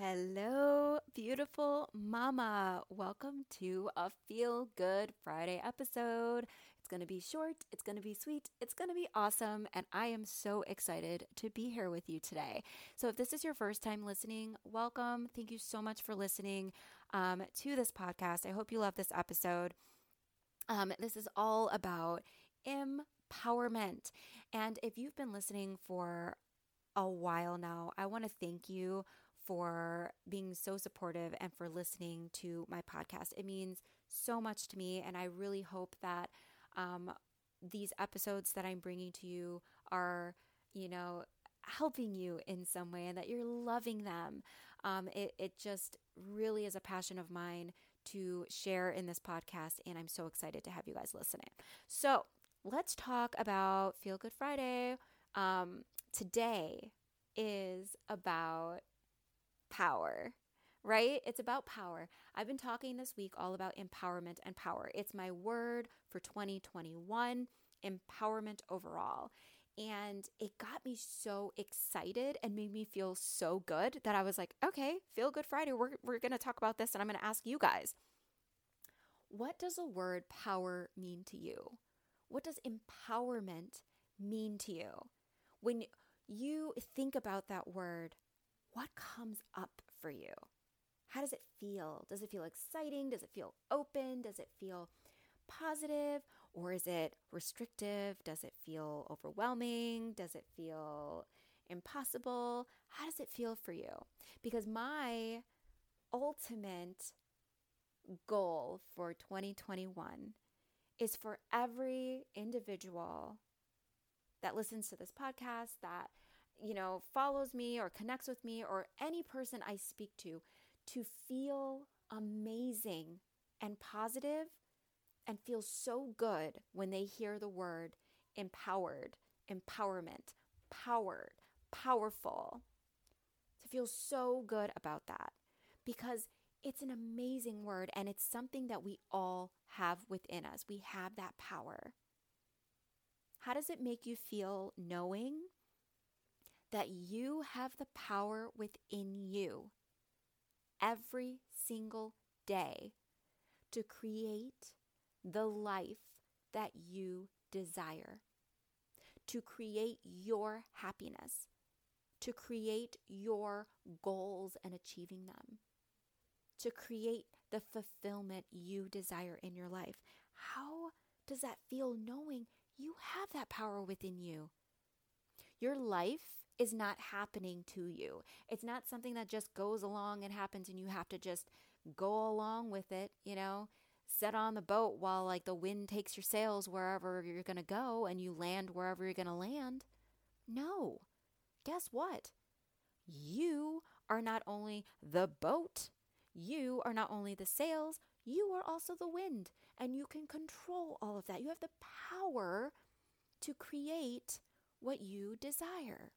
Hello, beautiful mama. Welcome to a Feel Good Friday episode. It's going to be short, it's going to be sweet, it's going to be awesome, and I am so excited to be here with you today. So, if this is your first time listening, welcome. Thank you so much for listening um, to this podcast. I hope you love this episode. Um, this is all about empowerment. And if you've been listening for a while now, I want to thank you for being so supportive and for listening to my podcast. It means so much to me, and I really hope that um, these episodes that I'm bringing to you are, you know, helping you in some way and that you're loving them. Um, it, it just really is a passion of mine to share in this podcast, and I'm so excited to have you guys listening. So let's talk about Feel Good Friday. Um, today is about power, right? It's about power. I've been talking this week all about empowerment and power. It's my word for 2021 empowerment overall. And it got me so excited and made me feel so good that I was like, okay, feel good Friday. We're, we're going to talk about this and I'm going to ask you guys what does the word power mean to you? What does empowerment mean to you? When you think about that word, what comes up for you? How does it feel? Does it feel exciting? Does it feel open? Does it feel positive? Or is it restrictive? Does it feel overwhelming? Does it feel impossible? How does it feel for you? Because my ultimate goal for 2021 is for every individual that listens to this podcast, that you know, follows me or connects with me or any person I speak to to feel amazing and positive and feel so good when they hear the word empowered, empowerment, powered, powerful. To feel so good about that because it's an amazing word and it's something that we all have within us. We have that power. How does it make you feel knowing that you have the power within you every single day to create the life that you desire, to create your happiness, to create your goals and achieving them, to create the fulfillment you desire in your life. How does that feel knowing you have that power within you? Your life is not happening to you. It's not something that just goes along and happens and you have to just go along with it, you know, set on the boat while like the wind takes your sails wherever you're going to go and you land wherever you're going to land. No. Guess what? You are not only the boat, you are not only the sails, you are also the wind, and you can control all of that. You have the power to create what you desire.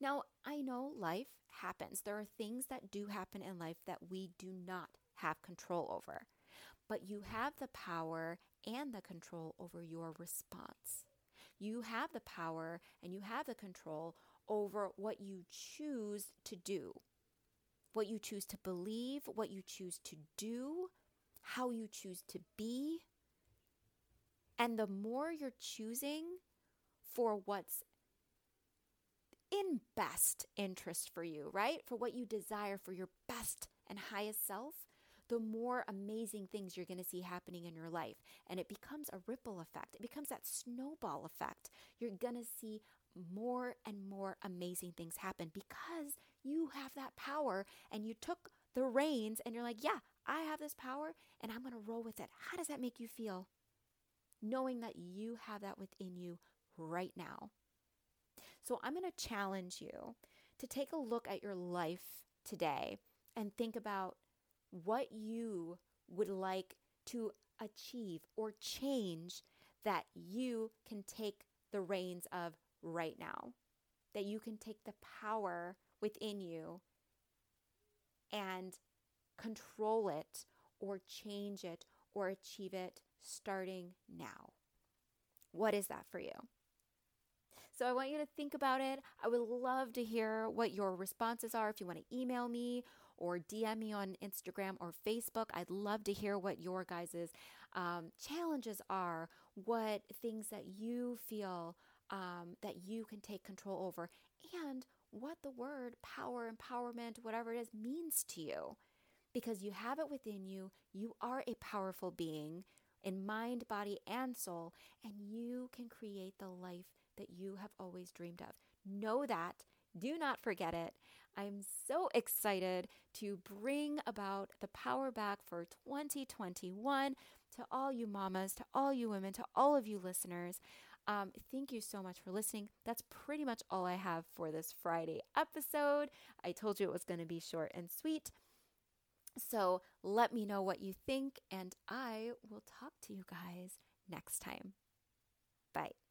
Now, I know life happens. There are things that do happen in life that we do not have control over, but you have the power and the control over your response. You have the power and you have the control over what you choose to do, what you choose to believe, what you choose to do, how you choose to be. And the more you're choosing for what's in best interest for you, right? For what you desire for your best and highest self, the more amazing things you're going to see happening in your life. And it becomes a ripple effect, it becomes that snowball effect. You're going to see more and more amazing things happen because you have that power and you took the reins and you're like, yeah, I have this power and I'm going to roll with it. How does that make you feel? Knowing that you have that within you right now. So I'm going to challenge you to take a look at your life today and think about what you would like to achieve or change that you can take the reins of right now. That you can take the power within you and control it or change it or achieve it starting now. What is that for you? So I want you to think about it. I would love to hear what your responses are. If you want to email me or DM me on Instagram or Facebook, I'd love to hear what your guys' um, challenges are, what things that you feel um, that you can take control over, and what the word power, empowerment, whatever it is, means to you. Because you have it within you, you are a powerful being in mind, body, and soul, and you can create the life that you have always dreamed of. Know that. Do not forget it. I'm so excited to bring about the power back for 2021 to all you mamas, to all you women, to all of you listeners. Um, thank you so much for listening. That's pretty much all I have for this Friday episode. I told you it was going to be short and sweet. So let me know what you think, and I will talk to you guys next time. Bye.